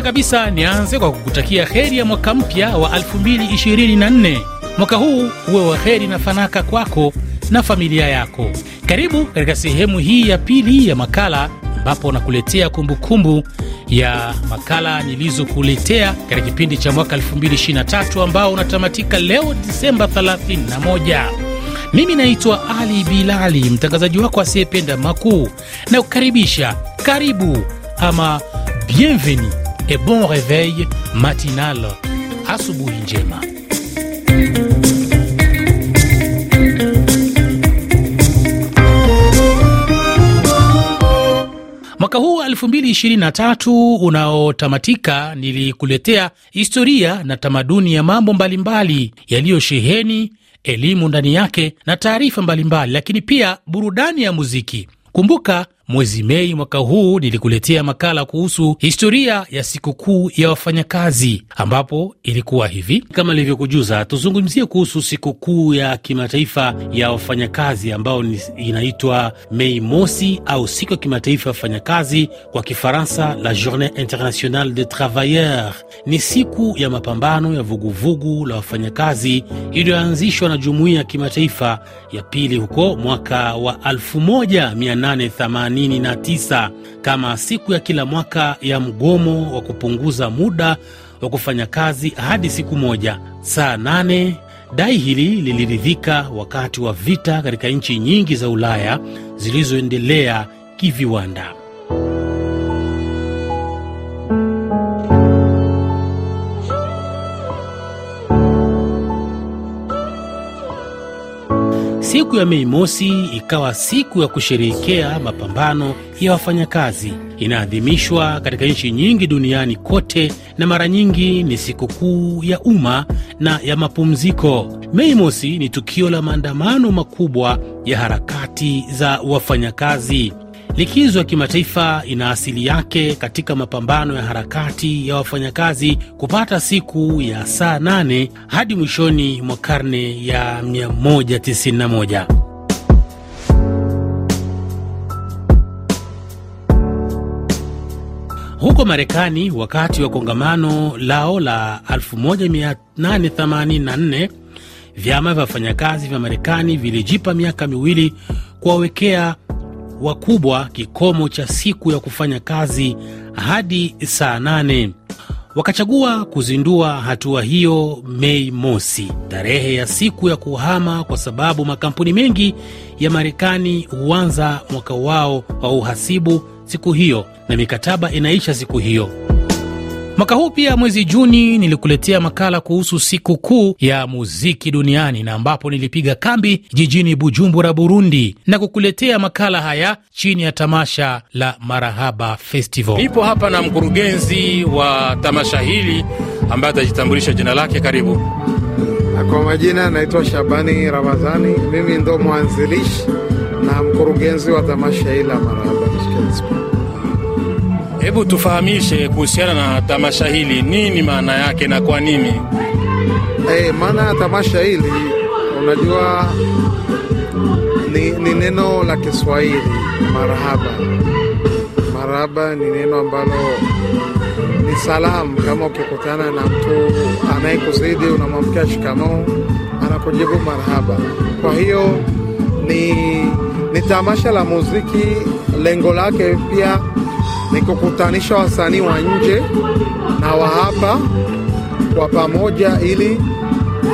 Kwanza kabisa nianze kwa kukutakia heri ya mwaka mpya wa 2024. Mwaka huu uwe wa heri na fanaka kwako na familia yako. Karibu katika sehemu hii ya pili ya makala ambapo nakuletea kumbukumbu ya makala nilizokuletea katika kipindi cha mwaka 2023 ambao unatamatika leo Disemba 31. Mimi naitwa Ali Bilali, mtangazaji wako asiyependa makuu, na kukaribisha karibu ama bienvenue et bon réveil matinal. Asubuhi njema. Mwaka huu wa 2023 unaotamatika, nilikuletea historia na tamaduni ya mambo mbalimbali yaliyosheheni elimu ndani yake na taarifa mbalimbali, lakini pia burudani ya muziki. Kumbuka mwezi Mei mwaka huu nilikuletea makala kuhusu historia ya sikukuu ya wafanyakazi, ambapo ilikuwa hivi kama nilivyokujuza. Tuzungumzie kuhusu sikukuu ya kimataifa ya wafanyakazi ambayo inaitwa Mei Mosi au siku ya kimataifa ya wafanyakazi, kwa Kifaransa la Journee Internationale des Travailleurs. Ni siku ya mapambano ya vuguvugu la wafanyakazi iliyoanzishwa na jumuiya ya kimataifa ya pili huko mwaka wa 1880 89 kama siku ya kila mwaka ya mgomo wa kupunguza muda wa kufanya kazi hadi siku moja saa 8. Dai hili liliridhika wakati wa vita katika nchi nyingi za Ulaya zilizoendelea kiviwanda. Siku ya Mei Mosi ikawa siku ya kusherehekea mapambano ya wafanyakazi. Inaadhimishwa katika nchi nyingi duniani kote, na mara nyingi ni sikukuu ya umma na ya mapumziko. Mei Mosi ni tukio la maandamano makubwa ya harakati za wafanyakazi. Likizo ya kimataifa ina asili yake katika mapambano ya harakati ya wafanyakazi kupata siku ya saa nane hadi mwishoni mwa karne ya 191. Huko Marekani, wakati wa kongamano lao la 1884 vyama vya wafanyakazi vya Marekani vilijipa miaka miwili kuwawekea wakubwa kikomo cha siku ya kufanya kazi hadi saa nane. Wakachagua kuzindua hatua hiyo Mei mosi, tarehe ya siku ya kuhama, kwa sababu makampuni mengi ya Marekani huanza mwaka wao wa uhasibu siku hiyo na mikataba inaisha siku hiyo. Mwaka huu pia mwezi Juni nilikuletea makala kuhusu siku kuu ya muziki duniani na ambapo nilipiga kambi jijini Bujumbura, Burundi, na kukuletea makala haya chini ya tamasha la Marahaba Festival. Nipo hapa na mkurugenzi wa tamasha hili ambaye atajitambulisha jina lake. Karibu. Kwa majina naitwa Shabani Ramadhani, mimi ndo mwanzilishi na mkurugenzi wa tamasha hili la Marahaba Festival. Hebu tufahamishe kuhusiana na tamasha hili, nini maana yake na kwa nini? Hey, maana ya tamasha hili unajua ni, ni neno la Kiswahili marahaba. Marahaba ni neno ambalo ni salamu. Kama ukikutana na mtu anayekuzidi unamwamkia shikamoo, anakujibu marahaba. Kwa hiyo ni, ni tamasha la muziki, lengo lake pia ni kukutanisha wasanii wa nje na wa hapa kwa pamoja, ili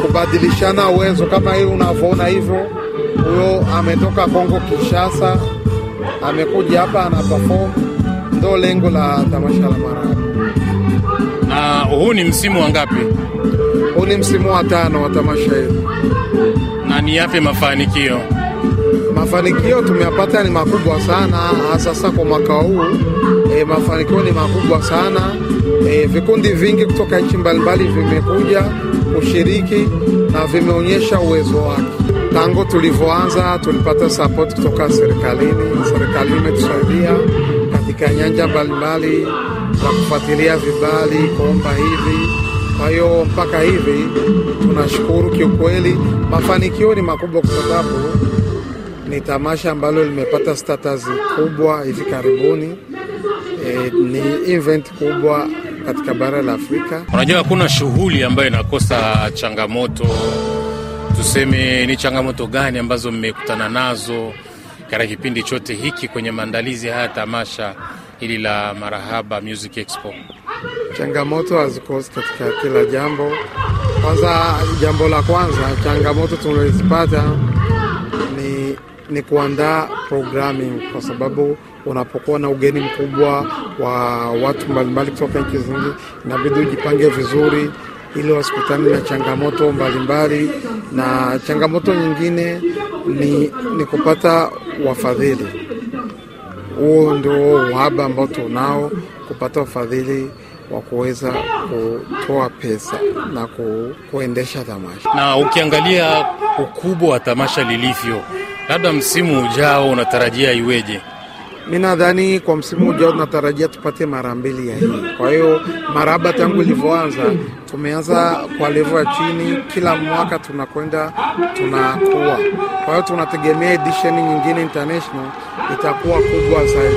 kubadilishana uwezo. Kama hii unavyoona hivyo, huyo ametoka Kongo Kinshasa, amekuja hapa ana perform. Ndo lengo la tamasha la Marahaba. Na huu ni msimu wa ngapi? Huu ni msimu wa tano wa tamasha hili. Na ni yapi mafanikio? Mafanikio tumeyapata ni makubwa sana, hasa sasa kwa mwaka huu e, mafanikio ni makubwa sana e, vikundi vingi kutoka nchi mbalimbali vimekuja kushiriki na vimeonyesha uwezo wake. Tangu tulivyoanza tulipata sapoti kutoka serikalini. Serikali imetusaidia katika nyanja mbalimbali za kufuatilia vibali, kuomba hivi. Kwa hiyo mpaka hivi tunashukuru kiukweli, mafanikio ni makubwa kwa sababu ni tamasha ambalo limepata status kubwa hivi karibuni. E, ni event kubwa katika bara la Afrika. Unajua, hakuna shughuli ambayo inakosa changamoto. Tuseme ni changamoto gani ambazo mmekutana nazo katika kipindi chote hiki kwenye maandalizi haya tamasha hili la Marahaba Music Expo? Changamoto hazikosi katika kila jambo. Kwanza, jambo la kwanza, changamoto tunazipata ni, ni kuandaa programming, kwa sababu unapokuwa na ugeni mkubwa wa watu mbalimbali kutoka nchi zingi, inabidi ujipange vizuri ili wasikutane na changamoto mbalimbali. Na changamoto nyingine ni, ni kupata wafadhili. Huo ndio uhaba ambao tunao, kupata wafadhili wa kuweza kutoa pesa na ku, kuendesha tamasha. Na ukiangalia ukubwa wa tamasha lilivyo, labda msimu ujao unatarajia iweje? Mi nadhani kwa msimu ujao tunatarajia tupate mara mbili ya hii. Kwa hiyo maraba tangu ilivyoanza, tumeanza kwa levo ya chini, kila mwaka tunakwenda tunakuwa. Kwa hiyo tunategemea edisheni nyingine international itakuwa kubwa zaidi.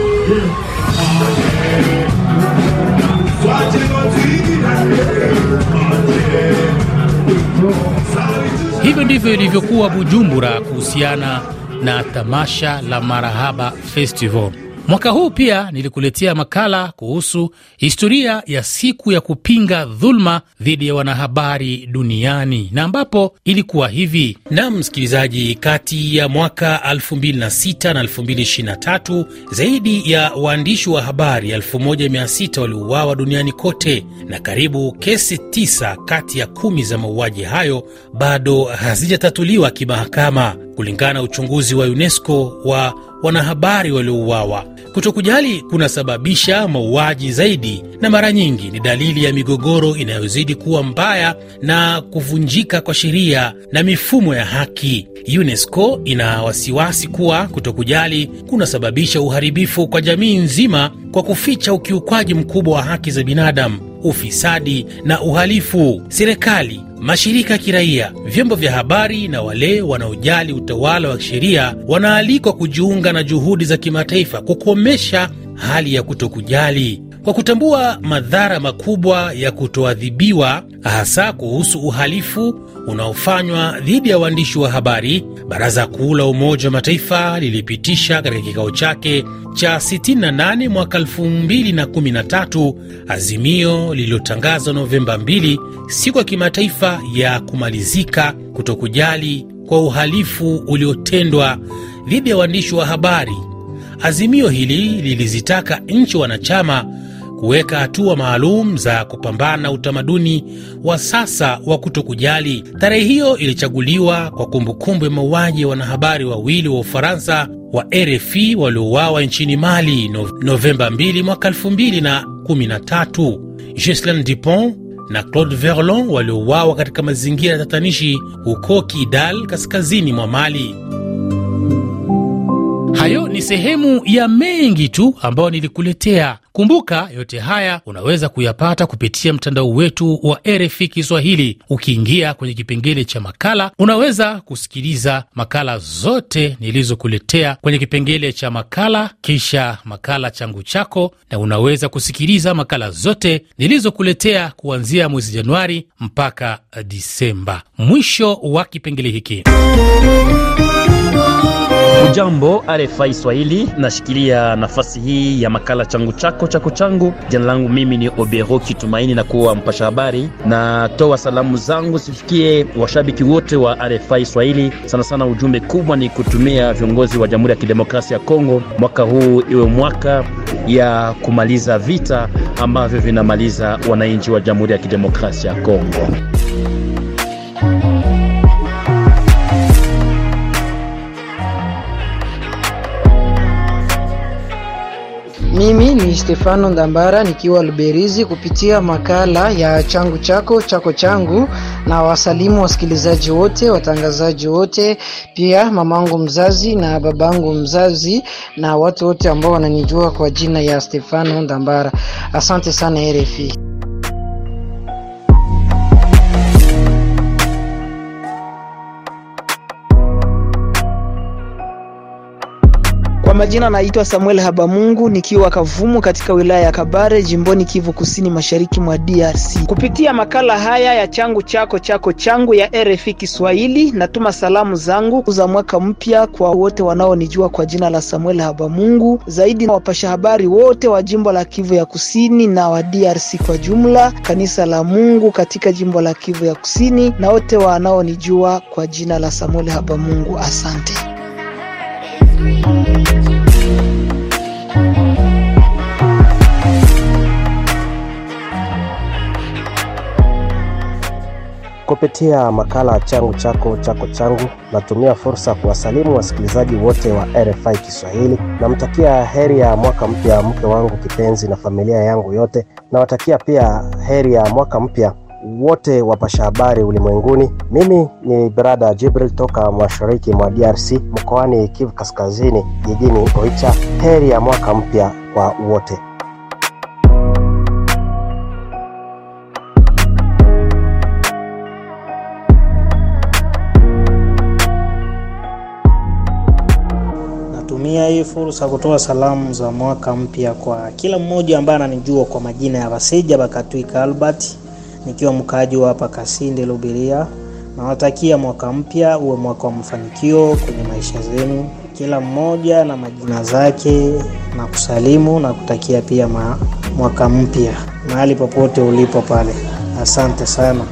Hivyo ndivyo ilivyokuwa Bujumbura kuhusiana na tamasha la Marahaba Festival. Mwaka huu pia nilikuletea makala kuhusu historia ya siku ya kupinga dhuluma dhidi ya wanahabari duniani na ambapo ilikuwa hivi. Naam msikilizaji, kati ya mwaka 2006 na 2023 zaidi ya waandishi wa habari 1600 waliuawa duniani kote, na karibu kesi tisa kati ya kumi za mauaji hayo bado hazijatatuliwa kimahakama kulingana na uchunguzi wa UNESCO wa wanahabari waliouawa. Kutokujali kunasababisha mauaji zaidi, na mara nyingi ni dalili ya migogoro inayozidi kuwa mbaya na kuvunjika kwa sheria na mifumo ya haki. UNESCO ina wasiwasi kuwa kutokujali kunasababisha uharibifu kwa jamii nzima kwa kuficha ukiukwaji mkubwa wa haki za binadamu, ufisadi na uhalifu. Serikali mashirika ya kiraia, vyombo vya habari na wale wanaojali utawala wa sheria wanaalikwa kujiunga na juhudi za kimataifa kukomesha hali ya kutokujali kwa kutambua madhara makubwa ya kutoadhibiwa, hasa kuhusu uhalifu unaofanywa dhidi ya waandishi wa habari. Baraza Kuu la Umoja wa Mataifa lilipitisha katika kikao chake cha 68 mwaka 2013 azimio lililotangazwa Novemba 2, siku ya kimataifa ya kumalizika kutokujali kwa uhalifu uliotendwa dhidi ya waandishi wa habari. Azimio hili lilizitaka nchi wanachama kuweka hatua maalum za kupambana na utamaduni wa sasa wa kutokujali. Tarehe hiyo ilichaguliwa kwa kumbukumbu ya mauaji ya wanahabari wawili wa Ufaransa wa RFI waliouawa nchini Mali Novemba 2 mwaka 2013. Ghislain Dupont na Claude Verlon waliouawa katika mazingira ya tatanishi huko Kidal, kaskazini mwa Mali. Hayo ni sehemu ya mengi tu ambayo nilikuletea. Kumbuka yote haya unaweza kuyapata kupitia mtandao wetu wa RFI Kiswahili. Ukiingia kwenye kipengele cha makala, unaweza kusikiliza makala zote nilizokuletea kwenye kipengele cha makala, kisha makala changu chako, na unaweza kusikiliza makala zote nilizokuletea kuanzia mwezi Januari mpaka Disemba. Mwisho wa kipengele hiki. Ujambo RFI Swahili, nashikilia nafasi hii ya makala changu chako chako changu. Jina langu mimi ni Obero Kitumaini na kuwa mpasha habari. Natoa salamu zangu zifikie washabiki wote wa RFI Swahili. Sana sana ujumbe kubwa ni kutumia viongozi wa Jamhuri ya Kidemokrasia ya Kongo, mwaka huu iwe mwaka ya kumaliza vita ambavyo vinamaliza wananchi wa Jamhuri ya Kidemokrasia ya Kongo. Mimi ni Stefano Ndambara nikiwa Luberizi kupitia makala ya changu chako chako changu, na wasalimu wasikilizaji wote, watangazaji wote, pia mamangu mzazi na babangu mzazi na watu wote ambao wananijua kwa jina ya Stefano Ndambara. Asante sana RFI. Majina naitwa Samuel Habamungu nikiwa Kavumu katika wilaya ya Kabare jimboni Kivu Kusini mashariki mwa DRC. Kupitia makala haya ya changu chako chako changu ya RFI Kiswahili natuma salamu zangu za mwaka mpya kwa wote wanaonijua kwa jina la Samuel Habamungu, zaidi na wapasha habari wote wa jimbo la Kivu ya Kusini na wa DRC kwa jumla, kanisa la Mungu katika jimbo la Kivu ya Kusini na wote wanaonijua kwa jina la Samuel Habamungu. Asante. Kupitia makala changu chako chako changu, natumia fursa kuwasalimu wasikilizaji wote wa RFI Kiswahili. Namtakia heri ya mwaka mpya mke wangu kipenzi na familia yangu yote. Nawatakia pia heri ya mwaka mpya wote wapasha habari ulimwenguni. Mimi ni brada Jibril toka mashariki mwa DRC mkoani Kivu Kaskazini, jijini Oicha. Heri ya mwaka mpya kwa wote. Natumia hii fursa kutoa salamu za mwaka mpya kwa kila mmoja ambaye ananijua kwa majina ya Baseja Bakatwika Albert, nikiwa mkaaji wa hapa Kasinde Lubiria. Nawatakia mwaka mpya uwe mwaka wa mafanikio kwenye maisha zenu, kila mmoja na majina zake, na kusalimu na kutakia pia ma, mwaka mpya mahali popote ulipo pale. Asante sana.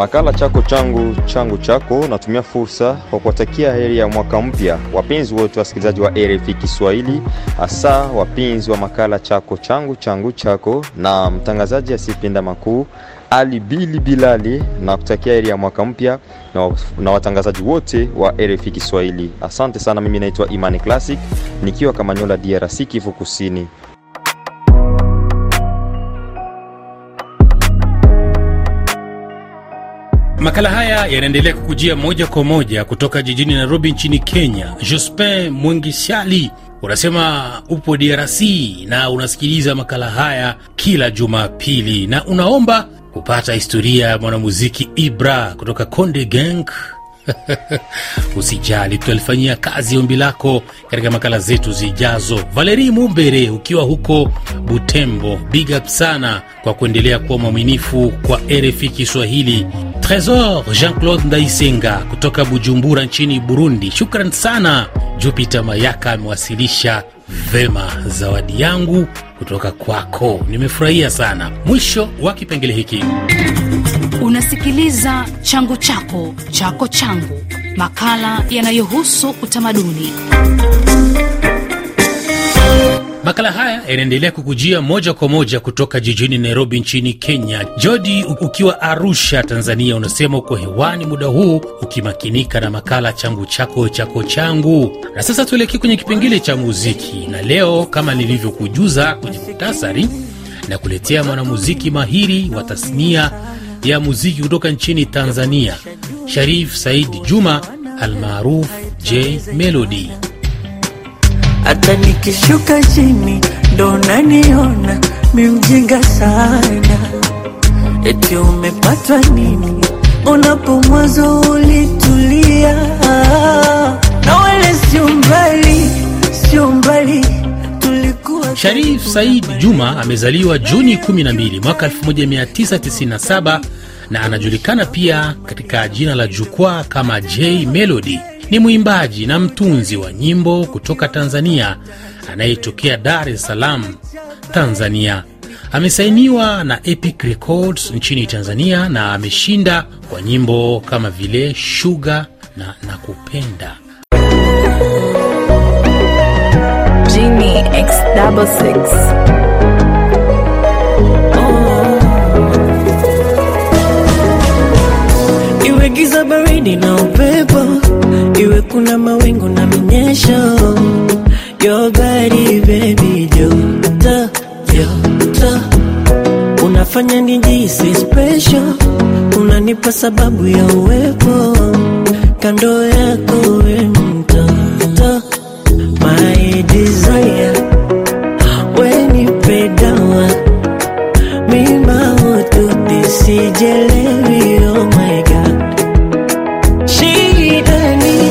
Makala chako changu changu chako, natumia fursa kwa kuwatakia heri ya mwaka mpya wapenzi wote wasikilizaji wa RFI Kiswahili, hasa wapenzi wa makala chako changu changu chako, na mtangazaji asiyependa makuu Ali Bili Bilali, na kutakia heri ya mwaka mpya na, na watangazaji wote wa RFI Kiswahili. Asante sana. Mimi naitwa Imani Classic nikiwa Kamanyola, DRC, Kivu Kusini. Makala haya yanaendelea kukujia moja kwa moja kutoka jijini Nairobi nchini Kenya. Jospin Mwengishali unasema upo DRC na unasikiliza makala haya kila Jumapili na unaomba kupata historia ya mwanamuziki Ibra kutoka Konde Gang. Usijali, tutalifanyia kazi ombi lako katika makala zetu zijazo. Valeri Mumbere ukiwa huko Butembo, big up sana kwa kuendelea kuwa mwaminifu kwa RFI Kiswahili. Tresor Jean-Claude Ndaisenga kutoka Bujumbura nchini Burundi, shukran sana. Jupiter Mayaka amewasilisha vema zawadi yangu kutoka kwako, nimefurahia sana. Mwisho wa kipengele hiki. Unasikiliza changu chako chako changu, makala yanayohusu utamaduni. Yanaendelea kukujia moja kwa moja kutoka jijini Nairobi nchini Kenya. Jodi ukiwa Arusha, Tanzania, unasema uko hewani muda huu ukimakinika na makala changu chako chako changu. Na sasa tuelekee kwenye kipengele cha muziki, na leo kama nilivyokujuza kwenye muhtasari, na kuletea mwanamuziki mahiri wa tasnia ya muziki kutoka nchini Tanzania, Sharif Said Juma almaruf J Melody. hata nikishuka chini ndo naniona miujinga sana, eti umepatwa nini? Unapo mwanzo ulitulia, na wala sio mbali, sio mbali tulikuwa Sharif Said Juma amezaliwa Juni 12 mwaka 1997 na anajulikana pia katika jina la jukwaa kama J Melody. Ni mwimbaji na mtunzi wa nyimbo kutoka Tanzania anayetokea Dar es Salaam, Tanzania. Amesainiwa na Epic Records nchini Tanzania na ameshinda kwa nyimbo kama vile Sugar na Nakupenda. Six. iwe giza baridi na upepo, iwe kuna mawingu na minyesho, your body baby joto joto, unafanya nijisi special, unanipa sababu ya uwepo. Kando yako, we mtoto. My desire, we mima ututu sijielewi, oh my god, shida ni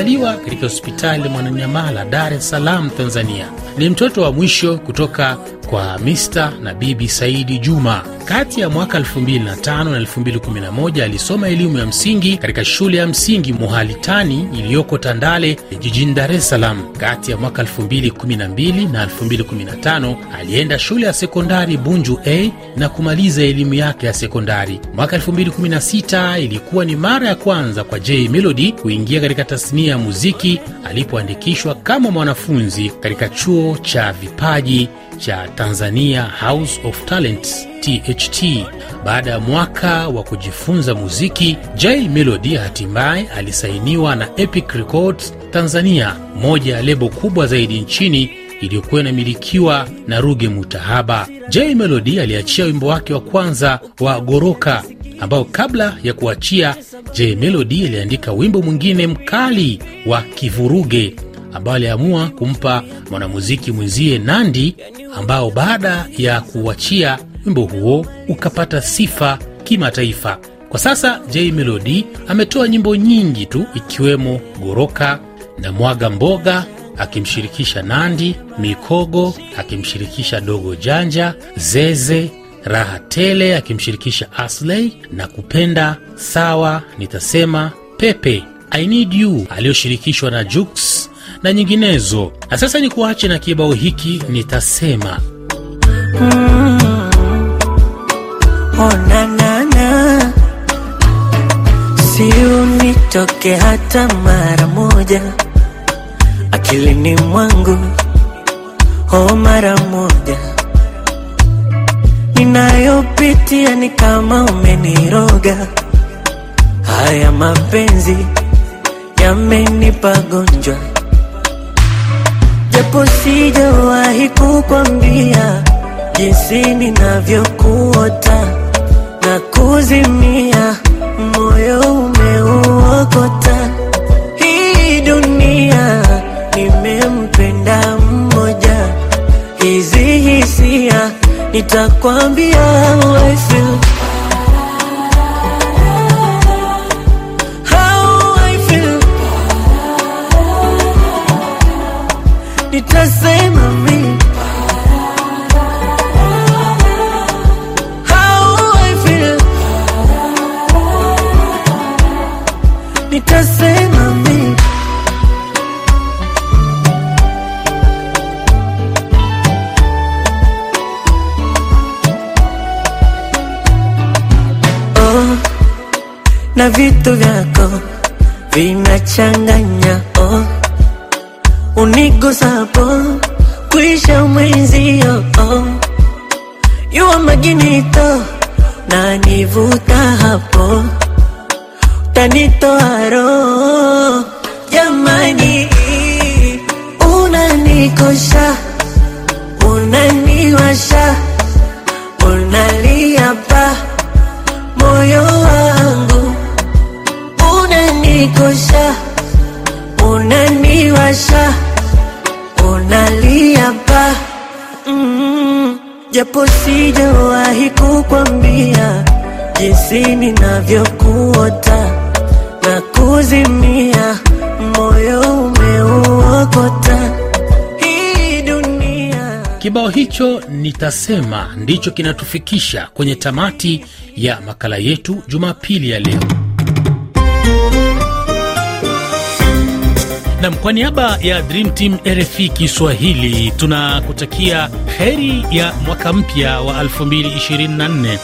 uko Alizaliwa katika hospitali Mwananyamala, Dar es Salaam, Tanzania. Ni mtoto wa mwisho kutoka kwa Mr na Bibi Saidi Juma. Kati ya mwaka 2005 na 2011 alisoma elimu ya msingi katika shule ya msingi Muhalitani iliyoko Tandale jijini Dar es Salaam. Kati ya mwaka 2012 na 2015 alienda shule ya sekondari Bunju A na kumaliza elimu yake ya sekondari. Mwaka 2016 ilikuwa ni mara ya kwanza kwa J Melody kuingia katika tasnia ya muziki alipoandikishwa kama mwanafunzi katika chuo cha vipaji cha Tanzania House of Talents THT. Baada ya mwaka wa kujifunza muziki, J Melody hatimaye alisainiwa na Epic Records Tanzania, moja ya lebo kubwa zaidi nchini iliyokuwa inamilikiwa na Ruge Mutahaba. J Melody aliachia wimbo wake wa kwanza wa Goroka ambao kabla ya kuachia J Melody aliandika wimbo mwingine mkali wa Kivuruge ambao aliamua kumpa mwanamuziki mwenzie Nandi, ambao baada ya kuachia wimbo huo ukapata sifa kimataifa. Kwa sasa J Melody ametoa nyimbo nyingi tu ikiwemo Goroka na Mwaga Mboga akimshirikisha Nandi, Mikogo akimshirikisha Dogo Janja, Zeze, Raha Tele akimshirikisha Asley na Kupenda Sawa, Nitasema, Pepe, I Need You aliyoshirikishwa na Jux na nyinginezo. Na sasa ni kuache na kibao hiki Nitasema. Oh, na, na, na. Si unitoke hata mara moja akilini mwangu, oh, mara moja. Ninayopitia ni kama umeniroga, haya mapenzi yamenipa gonjwa, japo sijawahi kukwambia jinsi ninavyokuota na kuzimia, moyo umeuokota. Hii dunia nimempenda mmoja, hizi hisia nitakwambia how I feel. Nitasema mimi How I feel. Nitasema mimi oh, na vitu vyako vinachanganya oh, unigusapo kuisha mwenzio oh, yuwa maginito na nivuta hapo. Tanitoaro jamani, unanikosha unaniwasha unaliapa moyo wangu unanikosha unaniwasha unalia pa mm, japo sijawahi kukwambia jinsi ninavyokuota na kuzimia, moyo umeuokota. Hii dunia Kibao hicho nitasema ndicho kinatufikisha kwenye tamati ya makala yetu Jumapili ya leo. Nam, kwa niaba ya Dream Team RFI Kiswahili tunakutakia heri ya mwaka mpya wa 2024.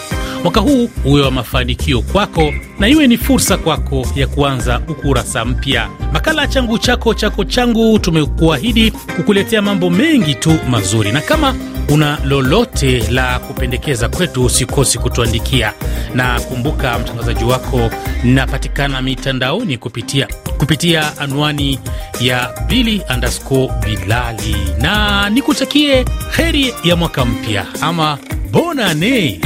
Mwaka huu uwe wa mafanikio kwako na iwe ni fursa kwako ya kuanza ukurasa mpya. Makala changu chako chako changu, tumekuahidi kukuletea mambo mengi tu mazuri, na kama una lolote la kupendekeza kwetu, usikosi kutuandikia, na kumbuka mtangazaji wako napatikana mitandaoni kupitia kupitia anwani ya bili underscore bilali, na nikutakie heri ya mwaka mpya ama bonane.